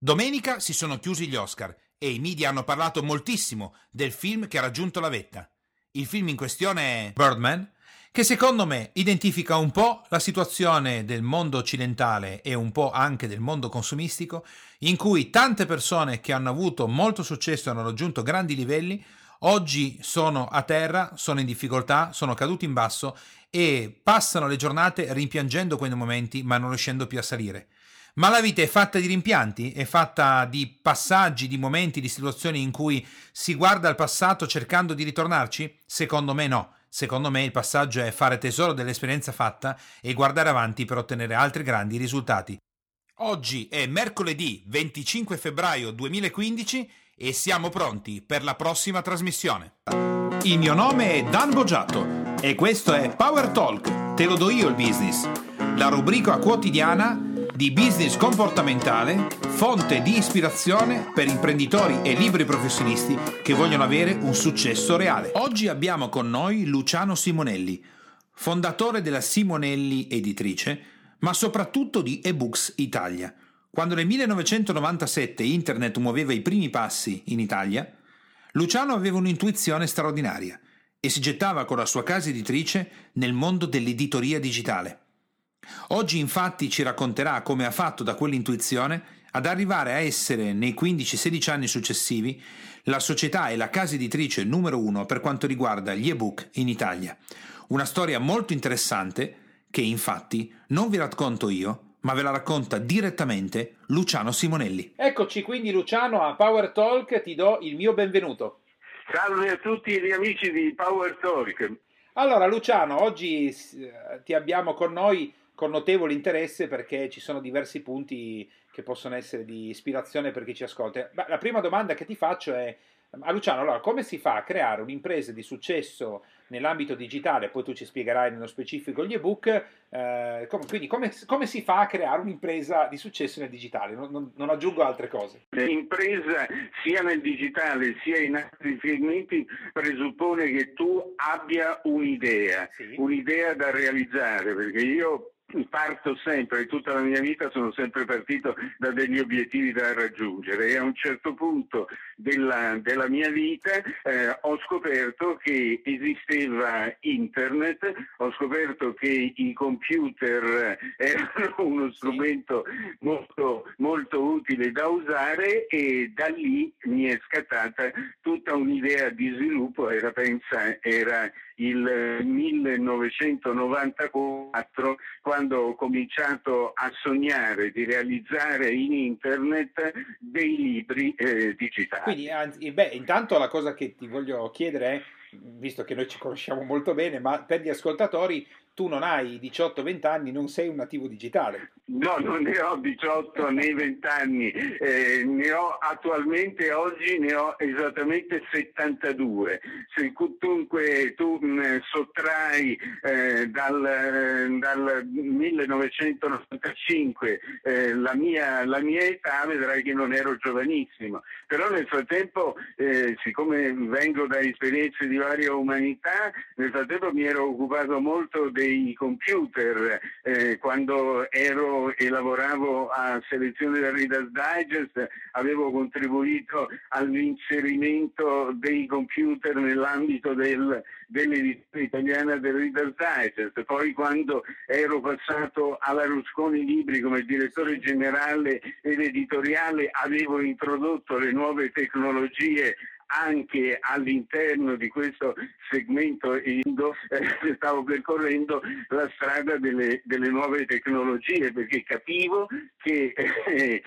Domenica si sono chiusi gli Oscar e i media hanno parlato moltissimo del film che ha raggiunto la vetta. Il film in questione è Birdman, che secondo me identifica un po' la situazione del mondo occidentale e un po' anche del mondo consumistico, in cui tante persone che hanno avuto molto successo e hanno raggiunto grandi livelli, oggi sono a terra, sono in difficoltà, sono caduti in basso e passano le giornate rimpiangendo quei momenti ma non riuscendo più a salire. Ma la vita è fatta di rimpianti, è fatta di passaggi, di momenti, di situazioni in cui si guarda al passato cercando di ritornarci? Secondo me no. Secondo me il passaggio è fare tesoro dell'esperienza fatta e guardare avanti per ottenere altri grandi risultati. Oggi è mercoledì 25 febbraio 2015 e siamo pronti per la prossima trasmissione. Il mio nome è Dan Boggiato e questo è Power Talk, te lo do io il business, la rubrica quotidiana di business comportamentale, fonte di ispirazione per imprenditori e libri professionisti che vogliono avere un successo reale. Oggi abbiamo con noi Luciano Simonelli, fondatore della Simonelli Editrice, ma soprattutto di eBooks Italia. Quando nel 1997 Internet muoveva i primi passi in Italia, Luciano aveva un'intuizione straordinaria e si gettava con la sua casa editrice nel mondo dell'editoria digitale. Oggi infatti ci racconterà come ha fatto da quell'intuizione ad arrivare a essere nei 15-16 anni successivi la società e la casa editrice numero uno per quanto riguarda gli ebook in Italia. Una storia molto interessante che infatti non vi racconto io, ma ve la racconta direttamente Luciano Simonelli. Eccoci quindi Luciano a Power Talk, ti do il mio benvenuto. Salve a tutti gli amici di Power Talk. Allora Luciano, oggi eh, ti abbiamo con noi con notevole interesse perché ci sono diversi punti che possono essere di ispirazione per chi ci ascolta. Beh, la prima domanda che ti faccio è a Luciano, allora, come si fa a creare un'impresa di successo nell'ambito digitale? Poi tu ci spiegherai nello specifico gli ebook. Eh, com- quindi, come, come, si fa a creare un'impresa di successo nel digitale? Non, non, non, aggiungo altre cose. L'impresa, sia nel digitale sia in altri segmenti, presuppone che tu abbia un'idea, sì. un'idea da realizzare. Perché io parto sempre, tutta la mia vita sono sempre partito da degli obiettivi da raggiungere e a un certo punto della, della mia vita eh, ho scoperto che esisteva internet, ho scoperto che i computer erano uno strumento molto, molto utile da usare e da lì mi è scattata tutta un'idea di sviluppo, era, pensa, era il 1994 quando ho cominciato a sognare di realizzare in internet dei libri eh, digitali. Quindi, anzi, beh, intanto la cosa che ti voglio chiedere è, visto che noi ci conosciamo molto bene, ma per gli ascoltatori, tu non hai 18-20 anni, non sei un nativo digitale. No, non ne ho 18 né 20 anni, eh, ne ho attualmente oggi ne ho esattamente 72. Se dunque tu mh, mm, sottrai eh, dal, dal, 1995 eh, la, mia, la, mia, età vedrai che non ero giovanissimo. Però nel frattempo, eh, siccome vengo da esperienze di varia umanità, nel frattempo mi ero occupato molto dei dei computer eh, quando ero e lavoravo a selezione del Reader's Digest avevo contribuito all'inserimento dei computer nell'ambito del, dell'edizione italiana del Reader's Digest. Poi quando ero passato alla Rusconi Libri come direttore generale ed editoriale avevo introdotto le nuove tecnologie anche all'interno di questo segmento Indo eh, stavo percorrendo la strada delle, delle, nuove tecnologie perché capivo che eh,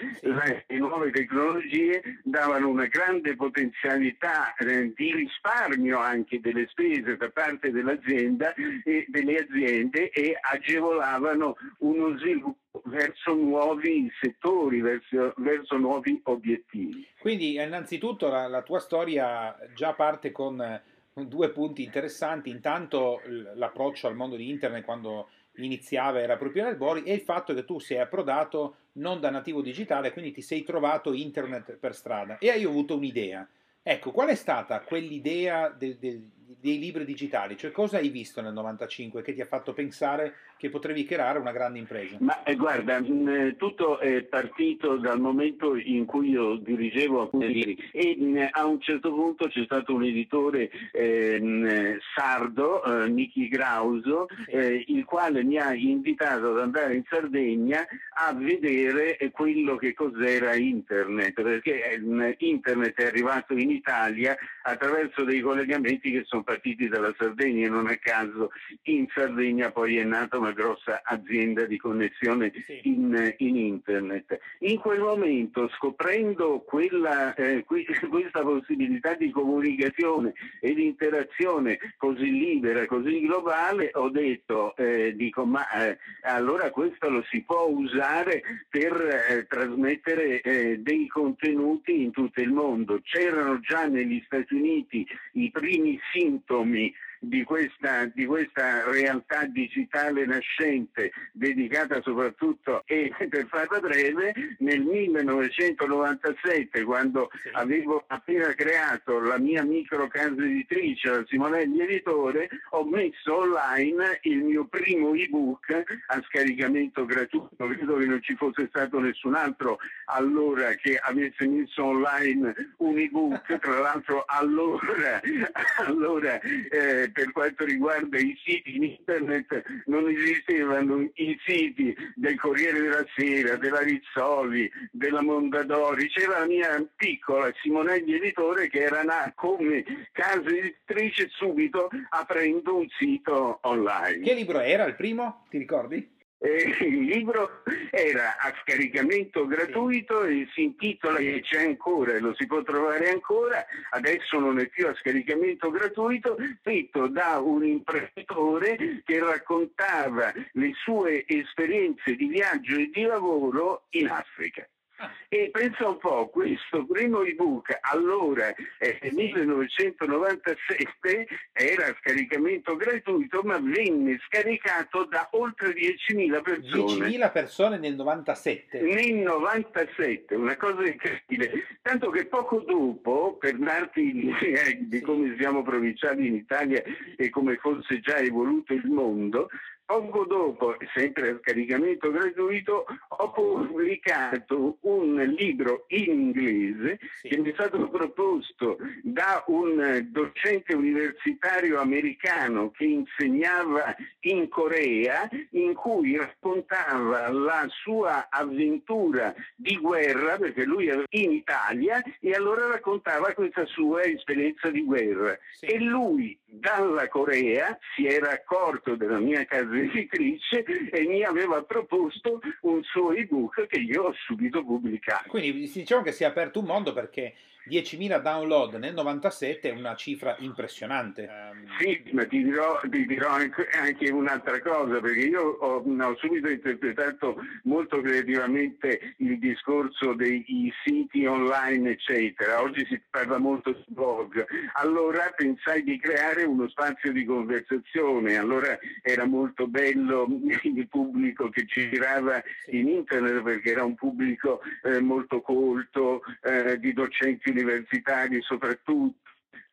le nuove tecnologie davano una grande potenzialità eh, di risparmio anche delle spese da parte dell'azienda e delle aziende e agevolavano uno sviluppo verso nuovi settori, verso, verso, nuovi obiettivi. Quindi innanzitutto la, la, tua storia già parte con due punti interessanti, intanto l'approccio al mondo di internet quando iniziava era proprio nel Bori e il fatto che tu sei approdato non da nativo digitale, quindi ti sei trovato internet per strada e hai avuto un'idea. Ecco, qual è stata quell'idea del, del, dei libri digitali, cioè cosa hai visto nel 95 che ti ha fatto pensare che potevi creare una grande impresa? Ma eh, guarda, mh, eh, tutto è partito dal momento in cui io dirigevo alcuni libri e mh, a un certo punto c'è stato un editore eh, sardo, eh, Nicky Grauso, eh, il quale mi ha invitato ad andare in Sardegna a vedere quello che cos'era internet, perché internet è arrivato in Italia attraverso dei collegamenti che sono partiti dalla Sardegna e non a caso in Sardegna poi è nata una grossa azienda di connessione in, in internet. In quel momento scoprendo quella, eh, questa possibilità di comunicazione e di interazione così libera, così globale, ho detto, eh, dico, ma eh, allora questo lo si può usare per eh, trasmettere eh, dei contenuti in tutto il mondo. C'erano già negli Stati Uniti i primi talking me. Di questa, di questa, realtà digitale nascente dedicata soprattutto e per farla breve nel 1997 quando sì. avevo appena creato la mia micro casa editrice la Simonelli Editore ho messo online il mio primo ebook a scaricamento gratuito credo che non ci fosse stato nessun altro allora che avesse messo online un ebook tra l'altro allora, allora eh, per quanto riguarda i siti in internet non esistevano i siti del Corriere della Sera, della Rizzoli, della Mondadori, c'era la mia piccola Simonelli Editore che era nata come casa editrice subito aprendo un sito online. Che libro era il primo? Ti ricordi? Eh, il libro era a scaricamento gratuito e si intitola e c'è ancora e lo si può trovare ancora, adesso non è più a scaricamento gratuito, scritto da un imprenditore che raccontava le sue esperienze di viaggio e di lavoro in Africa. E pensa un po', questo primo ebook allora, eh, 1997, era a scaricamento gratuito, ma venne scaricato da oltre 10.000 persone. 10.000 persone nel 97? Nel 97, una cosa incredibile. Tanto che poco dopo, per darti l'idea di come siamo provinciali in Italia e come fosse già evoluto il mondo, Poco dopo, sempre a scaricamento gratuito, ho pubblicato un libro in inglese sì. che mi è stato proposto da un docente universitario americano che insegnava in Corea, in cui raccontava la sua avventura di guerra, perché lui era in Italia, e allora raccontava questa sua esperienza di guerra. Sì. E lui dalla Corea si era accorto della mia casa editrice e mi aveva proposto un suo ebook che io ho subito pubblicato. Quindi diciamo che si è aperto un mondo perché 10.000 download nel 97 è una cifra impressionante. Sì, ma ti dirò, ti dirò anche, anche, un'altra cosa, perché io ho, ho, subito interpretato molto creativamente il discorso dei siti online, eccetera. Oggi si parla molto di blog. Allora pensai di creare uno spazio di conversazione, allora era molto bello il pubblico che girava in internet perché era un pubblico eh, molto colto, eh, di docenti universitari soprattutto.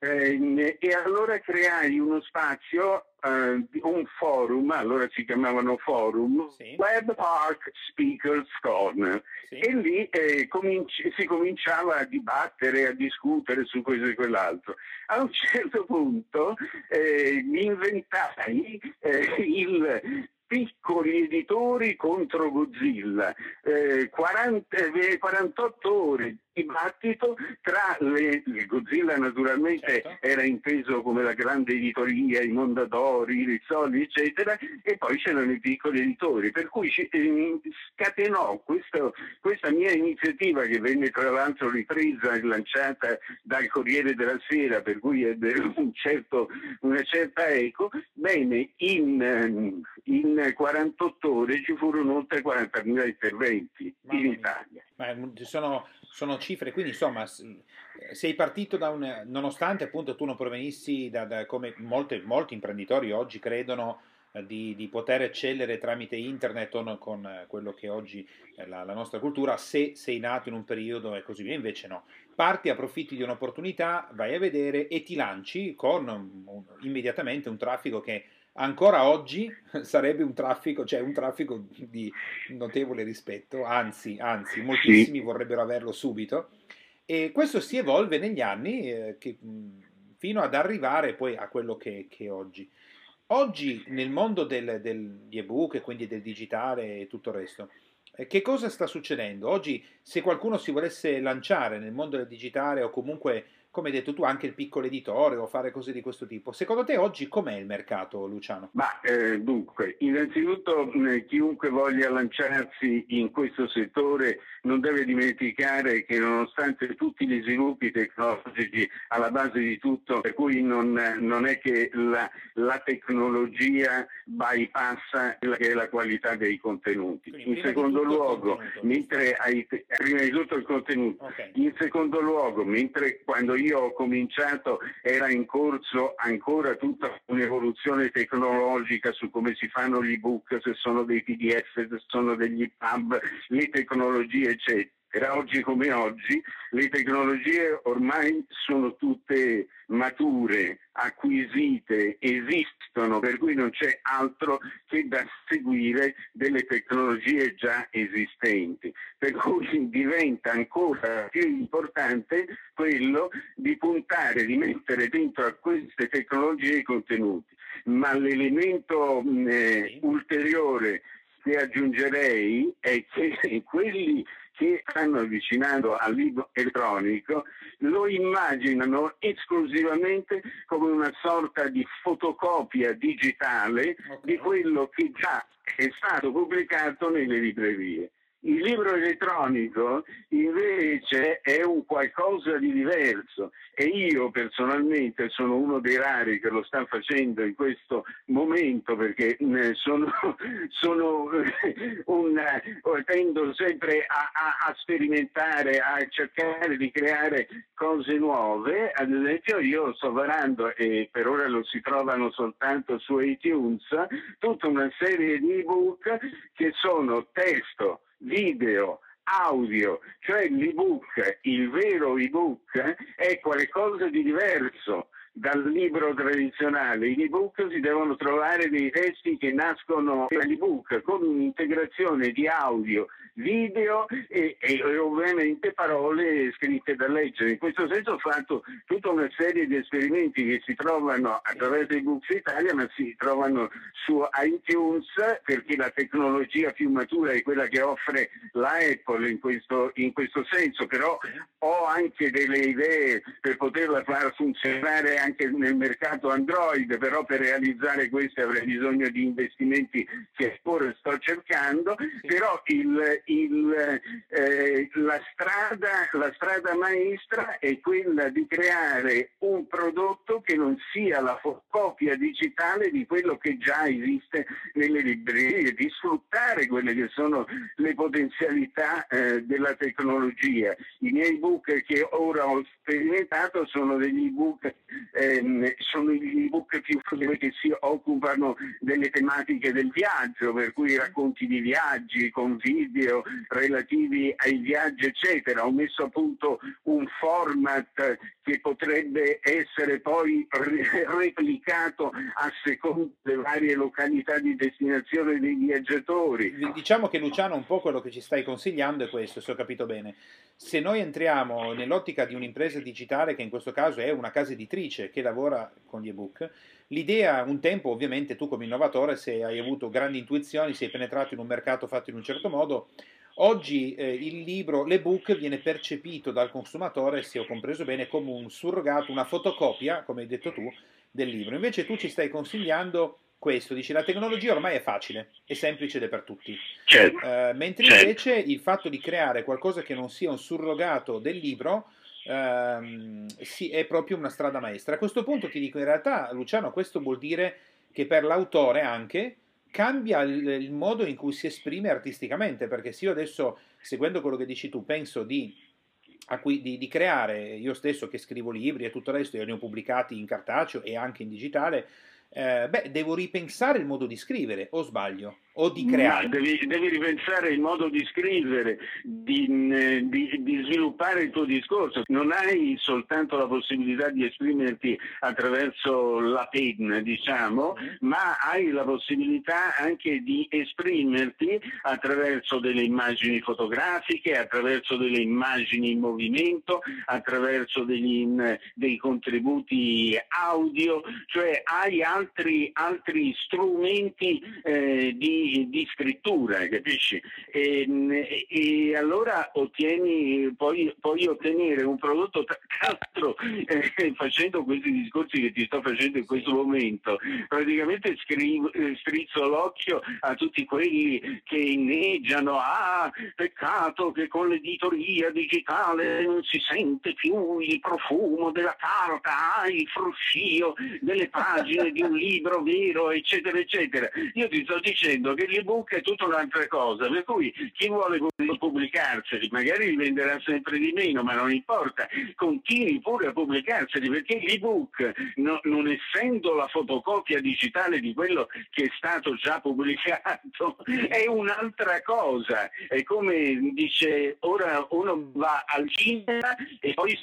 Eh, e allora creai uno spazio, eh, un forum, allora si chiamavano forum, sì. Web Park Speakers Corner. Sì. E lì eh, cominci- si cominciava a dibattere, a discutere su questo e quell'altro. A un certo punto eh, mi inventai eh, il piccoli editori contro Godzilla, eh, 40, 48 ore dibattito tra le, Godzilla naturalmente certo. era inteso come la grande editoria, i Mondadori, i Rizzoli eccetera e poi c'erano i piccoli editori. Per cui eh, scatenò questo, questa mia iniziativa che venne tra l'altro ripresa e lanciata dal Corriere della Sera per cui ebbe un certo, una certa eco bene in, in 48 ore ci furono oltre 40.000 interventi Mamma in Italia. Ma ci sono sono cifre, quindi insomma sei partito da un, nonostante appunto tu non provenissi da, da come molte, molti imprenditori oggi credono di, di, poter eccellere tramite internet o con quello che oggi è la, la, nostra cultura se sei nato in un periodo e così via. Invece no, parti, approfitti di un'opportunità, vai a vedere e ti lanci con un, immediatamente un traffico che ancora oggi sarebbe un traffico, cioè un traffico di notevole rispetto, anzi, anzi moltissimi vorrebbero averlo subito. E questo si evolve negli anni eh, che, fino ad arrivare poi a quello che, che oggi. Oggi nel mondo del, degli ebook e quindi del digitale e tutto il resto, eh, che cosa sta succedendo? Oggi se qualcuno si volesse lanciare nel mondo del digitale o comunque come hai detto tu, anche il piccolo editore o fare cose di questo tipo. Secondo te oggi com'è il mercato, Luciano? Ma eh, dunque, innanzitutto eh, chiunque voglia lanciarsi in questo settore non deve dimenticare che nonostante tutti gli sviluppi tecnologici alla base di tutto, per cui non, non è che la, la, tecnologia bypassa quella che è la qualità dei contenuti. Quindi, in secondo luogo, mentre hai, prima di tutto il contenuto, okay. in secondo luogo, mentre quando io ho cominciato era in corso ancora tutta un'evoluzione tecnologica su come si fanno gli ebook, se sono dei PDF, se sono degli pub, le tecnologie eccetera. Oggi come oggi le tecnologie ormai sono tutte mature, acquisite, esistono, per cui non c'è altro che da seguire delle tecnologie già esistenti. Per cui diventa ancora più importante quello di puntare, di mettere dentro a queste tecnologie i contenuti. Ma l'elemento eh, ulteriore che aggiungerei è che quelli che stanno avvicinando al libro elettronico lo immaginano esclusivamente come una sorta di fotocopia digitale di quello che già è stato pubblicato nelle librerie. Il libro elettronico invece è un qualcosa di diverso e io personalmente sono uno dei rari che lo sta facendo in questo momento perché sono, sono un, tendo sempre a, a, a, sperimentare, a cercare di creare cose nuove. Ad esempio io sto varando e per ora lo si trovano soltanto su iTunes tutta una serie di ebook che sono testo video, audio, cioè l'ebook, il vero ebook è qualcosa di diverso dal libro tradizionale. In ebook si devono trovare dei testi che nascono dall'ebook con un'integrazione di audio, video e, e, ovviamente parole scritte da leggere. In questo senso ho fatto tutta una serie di esperimenti che si trovano attraverso i Books Italia, ma si trovano su iTunes perché la tecnologia più matura è quella che offre la Apple in questo, in questo senso, però ho anche delle idee per poterla far funzionare anche nel mercato Android, però per realizzare questo avrei bisogno di investimenti che ora sto cercando, però il, il, eh, la, strada, la strada maestra è quella di creare un prodotto che non sia la copia digitale di quello che già esiste nelle librerie, di sfruttare quelle che sono le potenzialità eh, della tecnologia. I miei ebook che ora ho sperimentato sono degli ebook, ehm, sono gli ebook più che si occupano delle tematiche del viaggio, per cui racconti di viaggi con video, relativi ai viaggi, eccetera. Ho messo a punto un format che potrebbe essere poi replicato a seconda delle varie località di destinazione dei viaggiatori. Diciamo che Luciano un po' quello che ci stai consigliando è questo, se ho capito bene. Se noi entriamo nell'ottica di un'impresa digitale, che in questo caso è una casa editrice che lavora con gli ebook, l'idea, un tempo ovviamente tu come innovatore, se hai avuto grandi intuizioni, sei penetrato in un mercato fatto in un certo modo, Oggi eh, il libro, l'ebook viene percepito dal consumatore, se ho compreso bene, come un surrogato, una fotocopia, come hai detto tu, del libro. Invece tu ci stai consigliando questo, dici la tecnologia ormai è facile, è semplice ed è per tutti. Certo. Uh, mentre certo. invece il fatto di creare qualcosa che non sia un surrogato del libro uh, sì, è proprio una strada maestra. A questo punto ti dico in realtà, Luciano, questo vuol dire che per l'autore anche cambia il, il, modo in cui si esprime artisticamente, perché se io adesso, seguendo quello che dici tu, penso di, di, di creare, io stesso che scrivo libri e tutto il resto, io ne ho pubblicati in cartaceo e anche in digitale, eh, beh, devo ripensare il modo di scrivere, o sbaglio? O di creare? Devi, devi, ripensare il modo di scrivere, di, di, di, sviluppare il tuo discorso. Non hai soltanto la possibilità di esprimerti attraverso la penna, diciamo, ma hai la possibilità anche di esprimerti attraverso delle immagini fotografiche, attraverso delle immagini in movimento, attraverso degli, dei contributi audio, cioè hai altri, altri strumenti eh, di di, scrittura, capisci? E, e, allora ottieni, puoi, puoi, ottenere un prodotto, tra l'altro eh, facendo questi discorsi che ti sto facendo in questo momento, praticamente eh, strizzo l'occhio a tutti quelli che inneggiano, ah, peccato che con l'editoria digitale non si sente più il profumo della carta, ah, il fruscio delle pagine di un libro vero, eccetera, eccetera. Io ti sto dicendo che l'ebook è tutta un'altra cosa, per cui chi vuole pubblicarseli magari li venderà sempre di meno, ma non importa, continui pure a pubblicarseli perché l'ebook, no, non essendo la fotocopia digitale di quello che è stato già pubblicato, è un'altra cosa. È come dice, ora uno va al cinema e poi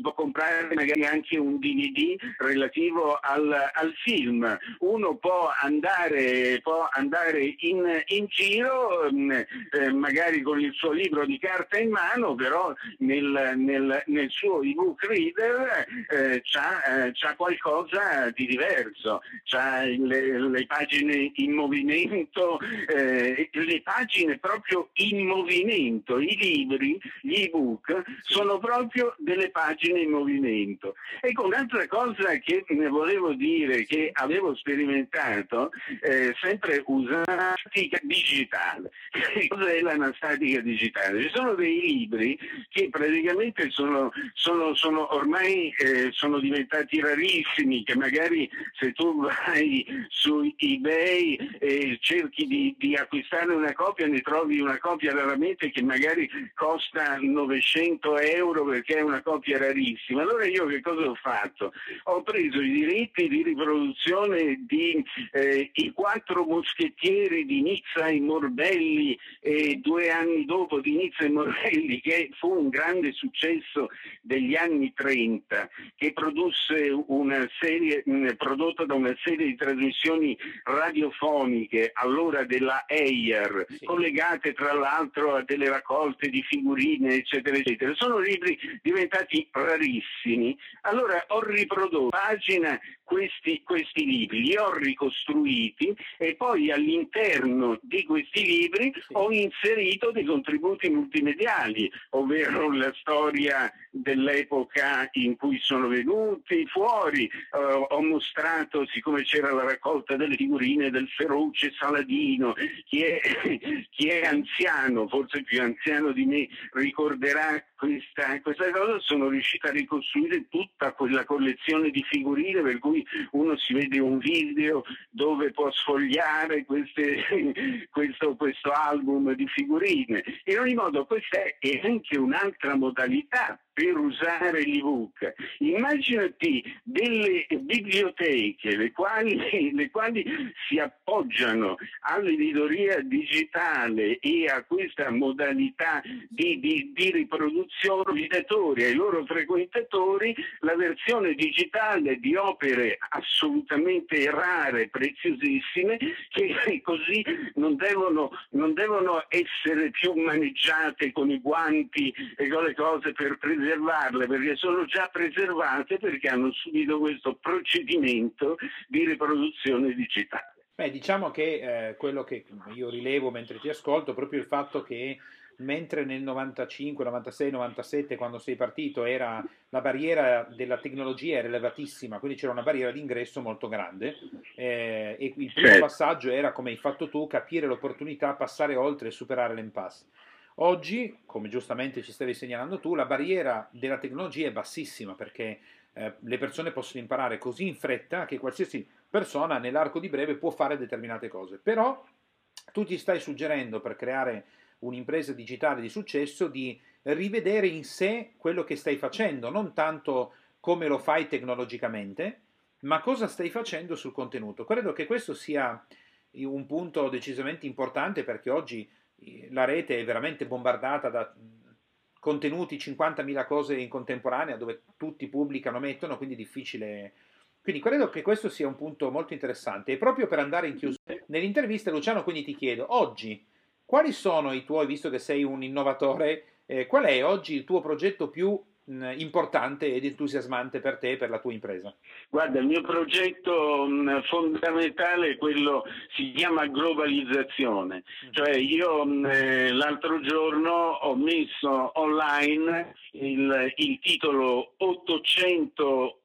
può comprare magari anche un DVD relativo al, al film. Uno può andare, può andare in, in, giro, mm, eh, magari con il suo libro di carta in mano, però nel, nel, nel suo ebook reader eh, c'ha, eh, qualcosa di diverso, c'ha le, le pagine in movimento, eh, le pagine proprio in movimento, i libri, gli ebook, sono proprio delle pagine immagine in movimento. Ecco, un'altra cosa che volevo dire, che avevo sperimentato, eh, sempre usando l'anastatica digitale. Cos'è l'anastatica digitale? Ci sono dei libri che praticamente sono, sono, sono ormai eh, sono diventati rarissimi, che magari se tu vai su eBay e cerchi di, di acquistare una copia, ne trovi una copia veramente che magari costa 900 euro perché è una copia rarissima bellissima. Allora io che cosa ho fatto? Ho preso i diritti di riproduzione di eh, I quattro moschettieri di Nizza e Morbelli e due anni dopo di Nizza e Morbelli, che fu un grande successo degli anni 30, che produsse una serie mh, prodotta da una serie di trasmissioni radiofoniche, allora della EIR, sì. collegate tra l'altro a delle raccolte di figurine, eccetera, eccetera. Sono libri diventati rarissimi, allora ho riprodotto pagina questi, questi, libri, li ho ricostruiti e poi all'interno di questi libri sì. ho inserito dei contributi multimediali, ovvero la storia dell'epoca in cui sono venuti fuori, uh, ho mostrato, siccome c'era la raccolta delle figurine del feroce Saladino, chi è, chi è anziano, forse più anziano di me, ricorderà questa, questa cosa, sono riuscito a ricostruire tutta quella collezione di figurine per cui uno si vede un video dove può sfogliare queste, questo, questo album di figurine. In ogni modo questa è anche un'altra modalità per usare l'ebook. Immaginati delle biblioteche le quali, le quali si appoggiano all'editoria digitale e a questa modalità di, di, di riproduzione visitatori ai loro frequentatori la versione digitale di opere assolutamente rare, preziosissime, che così non devono, non devono essere più maneggiate con i guanti e con le cose per preservare preservarle perché sono già preservate perché hanno subito questo procedimento di riproduzione digitale. Beh, diciamo che eh, quello che io rilevo mentre ti ascolto è proprio il fatto che mentre nel 95, 96, 97 quando sei partito era la barriera della tecnologia era elevatissima, quindi c'era una barriera d'ingresso molto grande eh, e il primo certo. passaggio era come hai fatto tu, capire l'opportunità, passare oltre e superare l'impasse. Oggi, come giustamente ci stavi segnalando tu, la barriera della tecnologia è bassissima perché eh, le persone possono imparare così in fretta che qualsiasi persona nell'arco di breve può fare determinate cose. Però tu ti stai suggerendo per creare un'impresa digitale di successo di rivedere in sé quello che stai facendo, non tanto come lo fai tecnologicamente, ma cosa stai facendo sul contenuto? Credo che questo sia un punto decisamente importante perché oggi la rete è veramente bombardata da contenuti, 50.000 cose in contemporanea dove tutti pubblicano, mettono, quindi è difficile. Quindi credo che questo sia un punto molto interessante. E proprio per andare in chiusura, nell'intervista Luciano, quindi ti chiedo, oggi, quali sono i tuoi, visto che sei un innovatore, eh, qual è oggi il tuo progetto più importante ed entusiasmante per te e per la tua impresa? Guarda, il mio progetto fondamentale è quello, si chiama globalizzazione, mm. cioè io eh, l'altro giorno ho messo online il, il titolo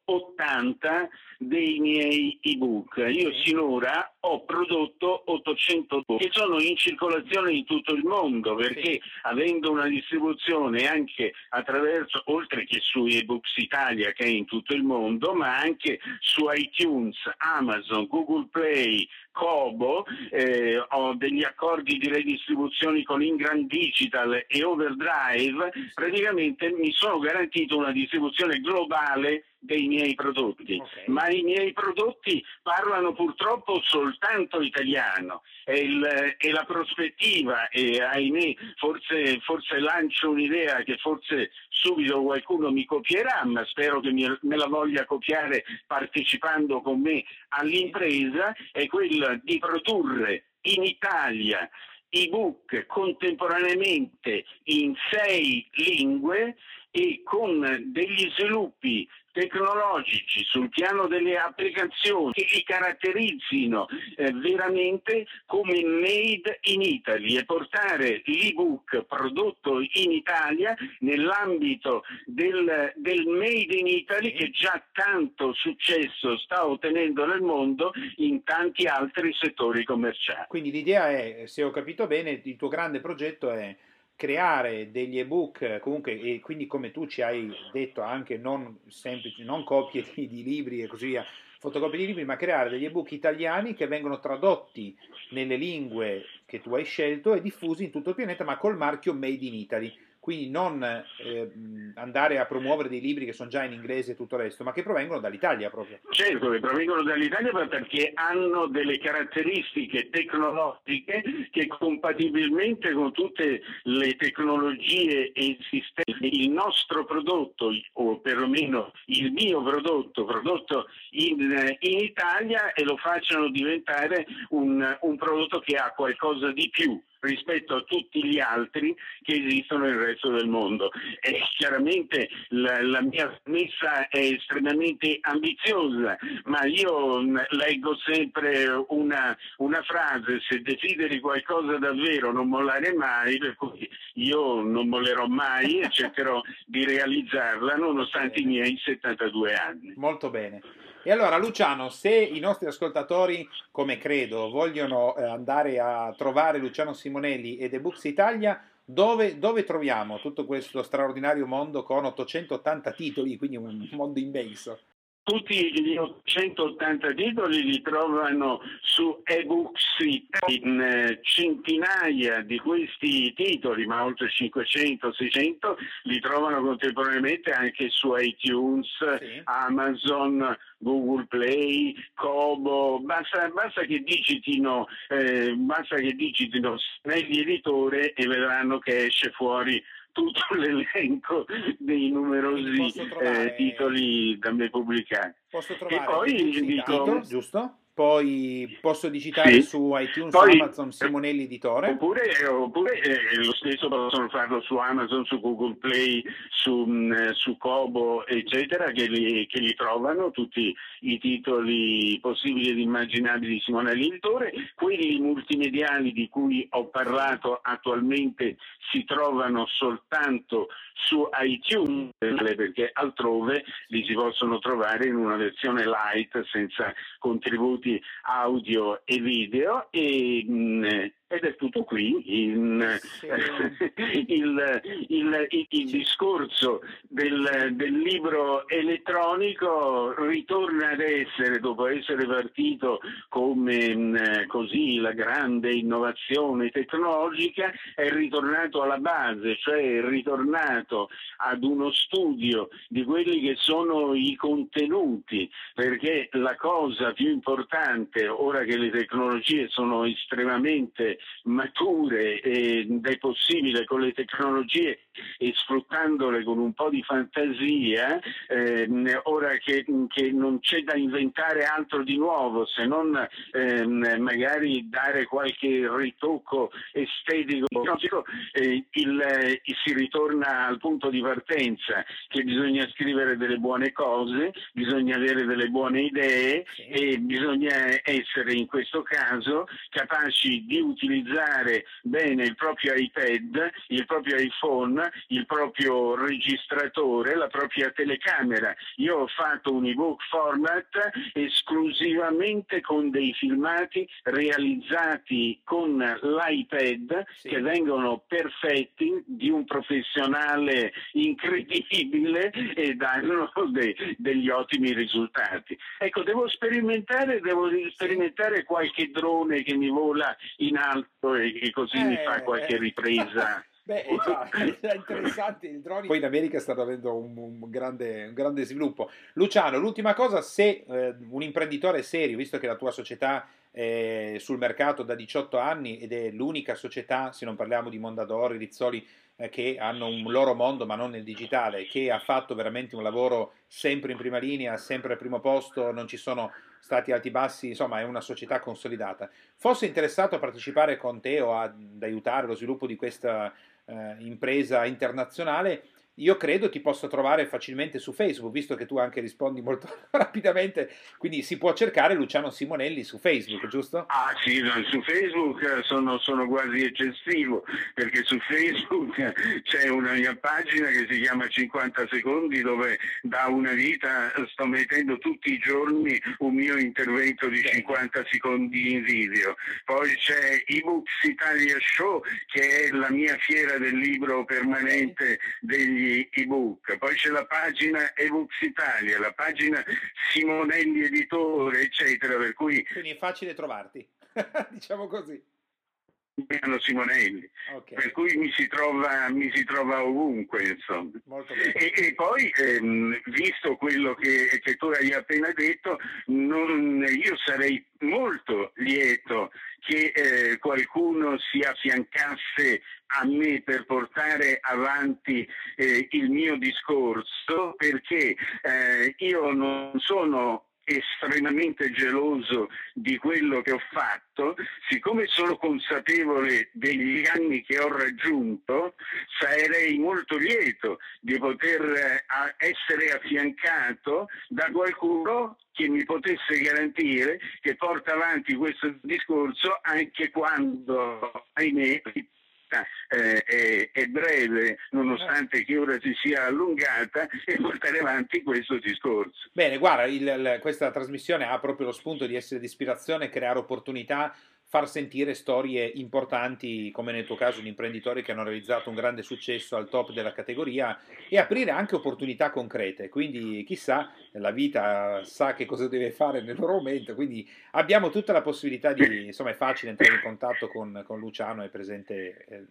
880 dei miei ebook. Io sinora ho prodotto 800 ebook che sono in circolazione in tutto il mondo perché sì. avendo una distribuzione anche attraverso, oltre che su ebooks Italia che è in tutto il mondo, ma anche su iTunes, Amazon, Google Play, Kobo, eh, ho degli accordi di redistribuzione con Ingram Digital e Overdrive, praticamente mi sono garantito una distribuzione globale dei miei prodotti, okay. ma i miei prodotti parlano purtroppo soltanto italiano e, il, e la prospettiva, e ahimè forse, forse, lancio un'idea che forse subito qualcuno mi copierà, ma spero che mi, me la voglia copiare partecipando con me all'impresa, è quella di produrre in Italia ebook contemporaneamente in sei lingue e con degli sviluppi tecnologici sul piano delle applicazioni che li caratterizzino eh, veramente come made in Italy e portare l'ebook prodotto in Italia nell'ambito del, del made in Italy che già tanto successo sta ottenendo nel mondo in tanti altri settori commerciali. Quindi l'idea è, se ho capito bene, il tuo grande progetto è creare degli ebook comunque e quindi come tu ci hai detto anche non semplici non copie di, di, libri e così via fotocopie di libri ma creare degli ebook italiani che vengono tradotti nelle lingue che tu hai scelto e diffusi in tutto il pianeta ma col marchio Made in Italy quindi non eh, andare a promuovere dei libri che sono già in inglese e tutto il resto, ma che provengono dall'Italia proprio. Certo, che provengono dall'Italia perché hanno delle caratteristiche tecnologiche che compatibilmente con tutte le tecnologie esistenti, il nostro prodotto, o perlomeno il mio prodotto, prodotto in, in Italia, e lo facciano diventare un, un prodotto che ha qualcosa di più rispetto a tutti gli altri che esistono nel resto del mondo. E chiaramente la, la mia messa è estremamente ambiziosa, ma io mm, leggo sempre una, una frase, se desideri qualcosa davvero non mollare mai, per cui io non mollerò mai e cercherò di realizzarla nonostante i miei 72 anni. Molto bene. E allora Luciano, se i nostri ascoltatori, come credo, vogliono eh, andare a trovare Luciano Simonelli e The Books Italia, dove, dove, troviamo tutto questo straordinario mondo con 880 titoli, quindi un mondo immenso? Tutti gli 880 titoli li trovano su ebooks in eh, centinaia di questi titoli, ma oltre 500-600 li trovano contemporaneamente anche su iTunes, sì. Amazon, Google Play, Kobo, basta, basta, che digitino, eh, basta che digitino Snelli Editore e vedranno che esce fuori tutto l'elenco dei numerosi trovare... eh, titoli da me pubblicati. Posso trovare e poi dico, titolo, giusto? Poi posso digitare sì. su iTunes, Poi, Amazon, Simonelli Editore? Oppure, oppure eh, lo stesso possono farlo su Amazon, su Google Play, su, mh, mm, su Kobo, eccetera, che li, che li, trovano tutti i titoli possibili ed immaginabili di Simonelli Editore. Quelli multimediali di cui ho parlato attualmente si trovano soltanto su iTunes, perché altrove li si possono trovare in una versione light senza contributi audio e video e mh, ed è tutto qui. In, sì. il, il, il, il, discorso del, del, libro elettronico ritorna ad essere, dopo essere partito come così la grande innovazione tecnologica, è ritornato alla base, cioè è ritornato ad uno studio di quelli che sono i contenuti, perché la cosa più importante, ora che le tecnologie sono estremamente mature ed è possibile con le tecnologie e sfruttandole con un po' di fantasia, eh, ora che, che, non c'è da inventare altro di nuovo se non eh, magari dare qualche ritocco estetico, eh, il, eh, si ritorna al punto di partenza che bisogna scrivere delle buone cose, bisogna avere delle buone idee e bisogna essere in questo caso capaci di utilizzare utilizzare bene il proprio iPad, il proprio iPhone, il proprio registratore, la propria telecamera. Io ho fatto un ebook format esclusivamente con dei filmati realizzati con l'iPad sì. che vengono perfetti di un professionale incredibile e danno de- degli ottimi risultati. Ecco, devo sperimentare, devo sperimentare qualche drone che mi vola in alto alto e, così eh, mi fa qualche ripresa. Beh, è interessante il drone. Poi in America sta avendo un, un, grande, un, grande, sviluppo. Luciano, l'ultima cosa, se eh, un imprenditore serio, visto che la tua società è sul mercato da 18 anni ed è l'unica società, se non parliamo di Mondadori, Rizzoli, eh, che hanno un loro mondo ma non nel digitale, che ha fatto veramente un lavoro sempre in prima linea, sempre al primo posto, non ci sono stati alti bassi, insomma è una società consolidata. Fosse interessato a partecipare con te o ad aiutare lo sviluppo di questa eh, impresa internazionale, io credo ti possa trovare facilmente su Facebook, visto che tu anche rispondi molto rapidamente, quindi si può cercare Luciano Simonelli su Facebook, giusto? Ah sì, su Facebook sono, sono quasi eccessivo, perché su Facebook c'è una mia pagina che si chiama 50 secondi dove da una vita sto mettendo tutti i giorni un mio intervento di 50 secondi in video. Poi c'è eBooks Italia Show che è la mia fiera del libro permanente degli ebook, poi c'è la pagina ebooks Italia, la pagina Simonelli Editore, eccetera, per cui... Quindi è facile trovarti, diciamo così. Piano Simonelli, okay. per cui mi si trova, mi si trova ovunque. Insomma. E, e, poi, ehm, visto quello che, che, tu hai appena detto, non, io sarei molto lieto che eh, qualcuno si affiancasse a me per portare avanti eh, il mio discorso perché eh, io non sono estremamente geloso di quello che ho fatto, siccome sono consapevole degli anni che ho raggiunto, sarei molto lieto di poter eh, essere affiancato da qualcuno che mi potesse garantire che porta avanti questo discorso anche quando, ahimè, eh, è, è, breve, nonostante che ora si sia allungata, e portare avanti questo discorso. Bene, guarda, il, il, questa trasmissione ha proprio lo spunto di essere di ispirazione, creare opportunità far sentire storie importanti, come nel tuo caso di imprenditori che hanno realizzato un grande successo al top della categoria e aprire anche opportunità concrete. Quindi chissà, la vita sa che cosa deve fare nel loro momento, quindi abbiamo tutta la possibilità di, insomma è facile entrare in contatto con, con Luciano, è presente eh,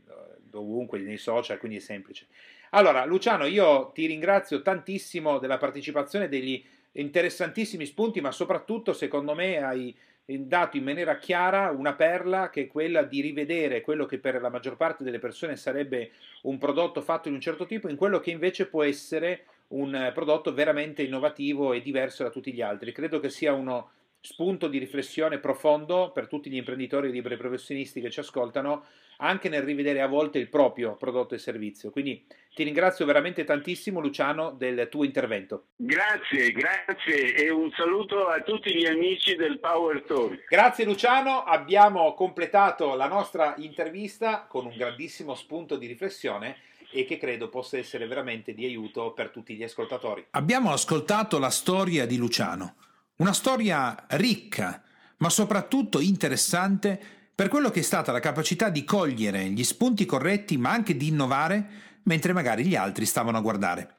dovunque, nei social, quindi è semplice. Allora, Luciano, io ti ringrazio tantissimo della partecipazione, degli interessantissimi spunti, ma soprattutto secondo me hai dato in maniera chiara una perla che è quella di rivedere quello che per la maggior parte delle persone sarebbe un prodotto fatto in un certo tipo in quello che invece può essere un prodotto veramente innovativo e diverso da tutti gli altri. Credo che sia uno spunto di riflessione profondo per tutti gli imprenditori e liberi professionisti che ci ascoltano, anche nel rivedere a volte il proprio prodotto e servizio. Quindi ti ringrazio veramente tantissimo Luciano del tuo intervento. Grazie, grazie e un saluto a tutti gli amici del Power Talk. Grazie Luciano, abbiamo completato la nostra intervista con un grandissimo spunto di riflessione e che credo possa essere veramente di aiuto per tutti gli ascoltatori. Abbiamo ascoltato la storia di Luciano una storia ricca, ma soprattutto interessante per quello che è stata la capacità di cogliere gli spunti corretti ma anche di innovare mentre magari gli altri stavano a guardare.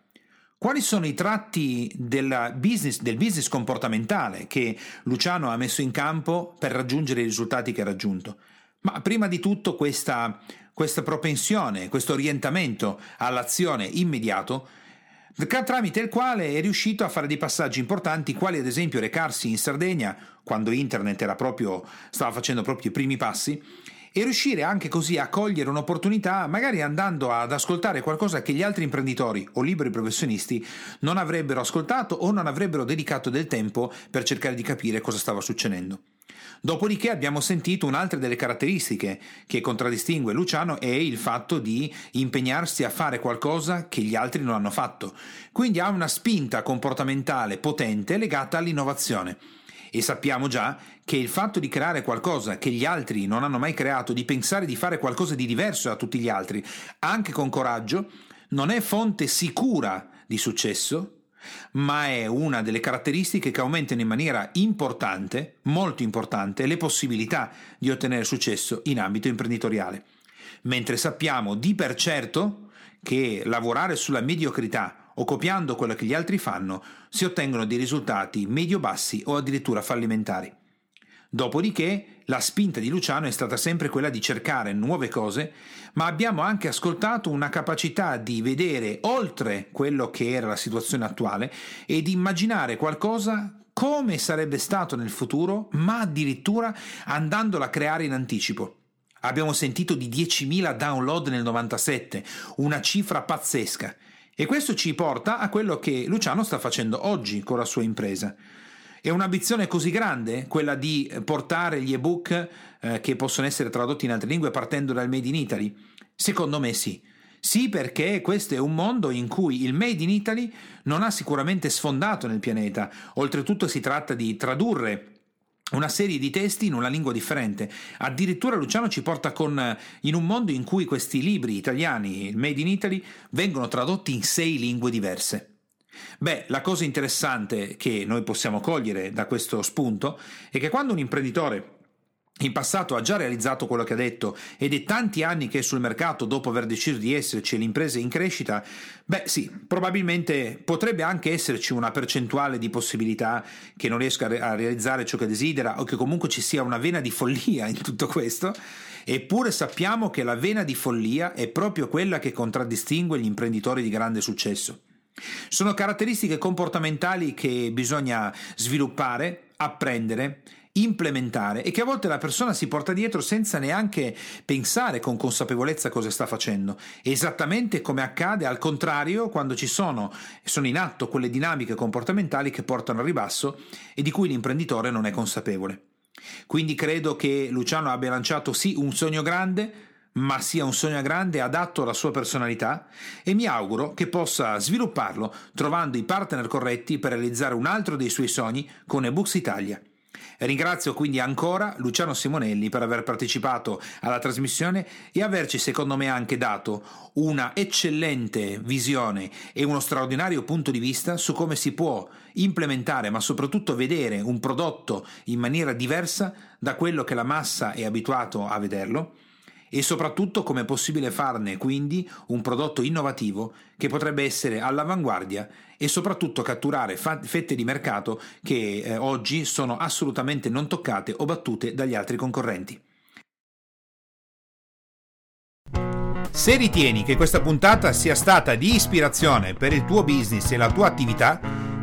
Quali sono i tratti business, del business comportamentale che Luciano ha messo in campo per raggiungere i risultati che ha raggiunto? Ma prima di tutto questa, questa propensione, questo orientamento all'azione immediato tramite il quale è riuscito a fare dei passaggi importanti, quali ad esempio recarsi in Sardegna quando internet proprio, stava facendo proprio i primi passi e riuscire anche così a cogliere un'opportunità, magari andando ad ascoltare qualcosa che gli altri imprenditori o liberi professionisti non avrebbero ascoltato o non avrebbero dedicato del tempo per cercare di capire cosa stava succedendo. Dopodiché abbiamo sentito un'altra delle caratteristiche che contraddistingue Luciano è il fatto di impegnarsi a fare qualcosa che gli altri non hanno fatto. Quindi ha una spinta comportamentale potente legata all'innovazione. E sappiamo già che il fatto di creare qualcosa che gli altri non hanno mai creato, di pensare di fare qualcosa di diverso da tutti gli altri, anche con coraggio, non è fonte sicura di successo, ma è una delle caratteristiche che aumentano in maniera importante, molto importante, le possibilità di ottenere successo in ambito imprenditoriale. Mentre sappiamo di per certo che lavorare sulla mediocrità o copiando quello che gli altri fanno, si ottengono dei risultati medio-bassi o addirittura fallimentari. Dopodiché la spinta di Luciano è stata sempre quella di cercare nuove cose, ma abbiamo anche ascoltato una capacità di vedere oltre quello che era la situazione attuale e di immaginare qualcosa come sarebbe stato nel futuro, ma addirittura andandola a creare in anticipo. Abbiamo sentito di 10.000 download nel 97, una cifra pazzesca. E questo ci porta a quello che Luciano sta facendo oggi con la sua impresa. È un'ambizione così grande quella di portare gli ebook eh, che possono essere tradotti in altre lingue partendo dal Made in Italy? Secondo me sì. Sì, perché questo è un mondo in cui il Made in Italy non ha sicuramente sfondato nel pianeta. Oltretutto si tratta di tradurre una serie di testi in una lingua differente. Addirittura Luciano ci porta con, in un mondo in cui questi libri italiani, Made in Italy, vengono tradotti in sei lingue diverse. Beh, la cosa interessante che noi possiamo cogliere da questo spunto è che quando un imprenditore in passato ha già realizzato quello che ha detto ed è tanti anni che è sul mercato dopo aver deciso di esserci e l'impresa è in crescita, beh sì, probabilmente potrebbe anche esserci una percentuale di possibilità che non riesca a realizzare ciò che desidera o che comunque ci sia una vena di follia in tutto questo, eppure sappiamo che la vena di follia è proprio quella che contraddistingue gli imprenditori di grande successo. Sono caratteristiche comportamentali che bisogna sviluppare, apprendere implementare e che a volte la persona si porta dietro senza neanche pensare con consapevolezza cosa sta facendo. Esattamente come accade al contrario quando ci sono, sono in atto quelle dinamiche comportamentali che portano al ribasso e di cui l'imprenditore non è consapevole. Quindi credo che Luciano abbia lanciato sì un sogno grande, ma sia un sogno grande adatto alla sua personalità e mi auguro che possa svilupparlo trovando i partner corretti per realizzare un altro dei suoi sogni con eBooks Italia. Ringrazio quindi ancora Luciano Simonelli per aver partecipato alla trasmissione e averci secondo me anche dato una eccellente visione e uno straordinario punto di vista su come si può implementare ma soprattutto vedere un prodotto in maniera diversa da quello che la massa è abituato a vederlo e soprattutto come è possibile farne quindi un prodotto innovativo che potrebbe essere all'avanguardia e soprattutto catturare fette di mercato che eh, oggi sono assolutamente non toccate o battute dagli altri concorrenti. Se ritieni che questa puntata sia stata di ispirazione per il tuo business e la tua attività,